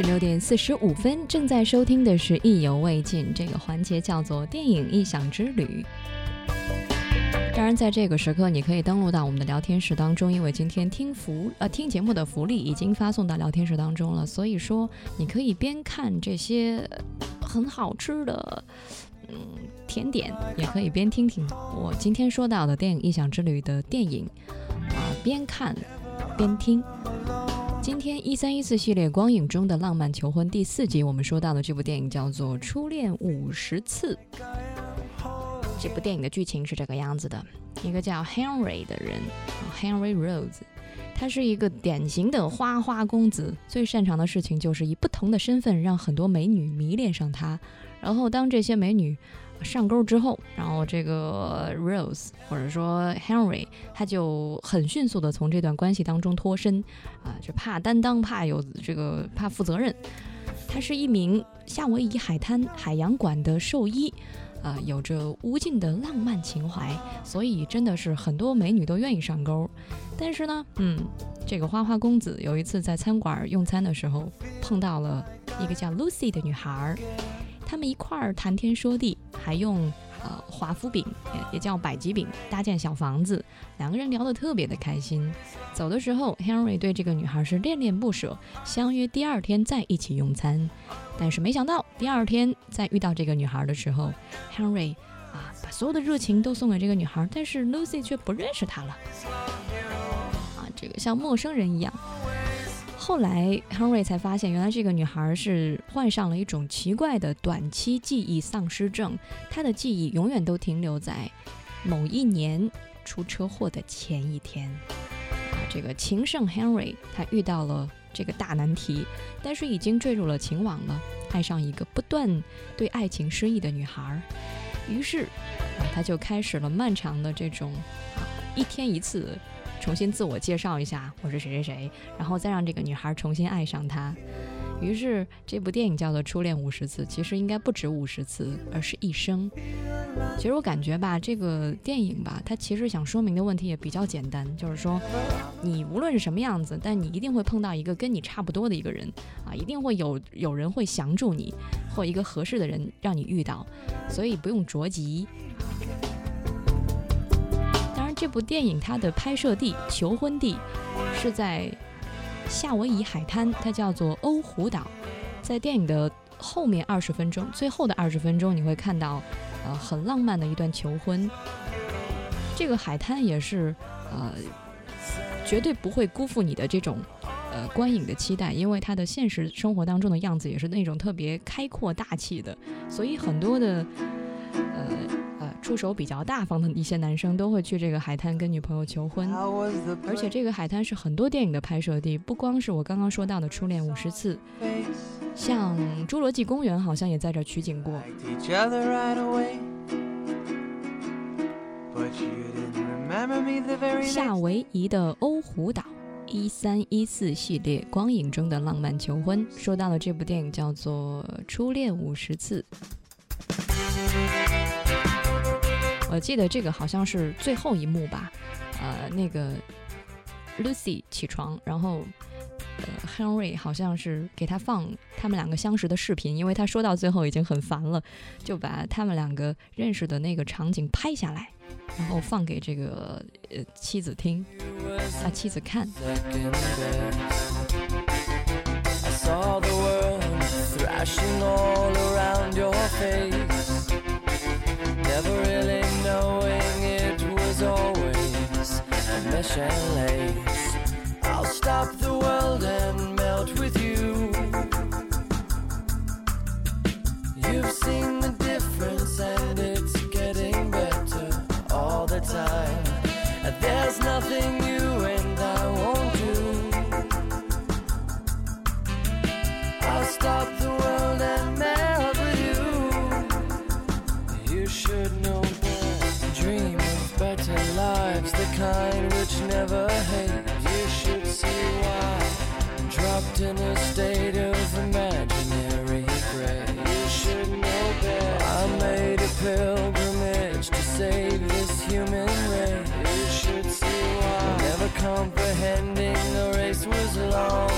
十六点四十五分，正在收听的是意犹未尽这个环节，叫做电影异想之旅。当然，在这个时刻，你可以登录到我们的聊天室当中，因为今天听福呃听节目的福利已经发送到聊天室当中了，所以说你可以边看这些很好吃的嗯甜点，也可以边听听我今天说到的电影异想之旅的电影啊，边看边听。今天一三一四系列光影中的浪漫求婚第四集，我们说到的这部电影叫做《初恋五十次》。这部电影的剧情是这个样子的：一个叫 Henry 的人，Henry Rose，他是一个典型的花花公子，最擅长的事情就是以不同的身份让很多美女迷恋上他。然后当这些美女上钩之后，然后这个 Rose 或者说 Henry 他就很迅速的从这段关系当中脱身，啊，就怕担当，怕有这个怕负责任。他是一名夏威夷海滩海洋馆的兽医。啊，有着无尽的浪漫情怀，所以真的是很多美女都愿意上钩。但是呢，嗯，这个花花公子有一次在餐馆用餐的时候，碰到了一个叫 Lucy 的女孩，他们一块儿谈天说地，还用。呃，华夫饼也也叫百吉饼，搭建小房子，两个人聊得特别的开心。走的时候，Henry 对这个女孩是恋恋不舍，相约第二天再一起用餐。但是没想到，第二天在遇到这个女孩的时候，Henry 啊，把所有的热情都送给这个女孩，但是 Lucy 却不认识他了，啊，这个像陌生人一样。后来，Henry 才发现，原来这个女孩是患上了一种奇怪的短期记忆丧失症。她的记忆永远都停留在某一年出车祸的前一天。啊，这个情圣 Henry 他遇到了这个大难题，但是已经坠入了情网了，爱上一个不断对爱情失意的女孩。于是，他就开始了漫长的这种啊一天一次。重新自我介绍一下，我是谁谁谁，然后再让这个女孩重新爱上他。于是这部电影叫做《初恋五十次》，其实应该不止五十次，而是一生。其实我感觉吧，这个电影吧，它其实想说明的问题也比较简单，就是说，你无论是什么样子，但你一定会碰到一个跟你差不多的一个人啊，一定会有有人会降住你，或一个合适的人让你遇到，所以不用着急。这部电影它的拍摄地、求婚地是在夏威夷海滩，它叫做欧胡岛。在电影的后面二十分钟，最后的二十分钟，你会看到，呃，很浪漫的一段求婚。这个海滩也是，呃，绝对不会辜负你的这种，呃，观影的期待，因为它的现实生活当中的样子也是那种特别开阔大气的，所以很多的，呃。出手比较大方的一些男生都会去这个海滩跟女朋友求婚，而且这个海滩是很多电影的拍摄地，不光是我刚刚说到的《初恋五十次》，像《侏罗纪公园》好像也在这取景过。夏威夷的欧胡岛，一三一四系列光影中的浪漫求婚，说到了这部电影叫做《初恋五十次》。我记得这个好像是最后一幕吧，呃，那个 Lucy 起床，然后呃 Henry 好像是给他放他们两个相识的视频，因为他说到最后已经很烦了，就把他们两个认识的那个场景拍下来，然后放给这个呃妻子听，啊妻子看。Lace. I'll stop the world and melt with you. You've seen the difference comprehending the race was long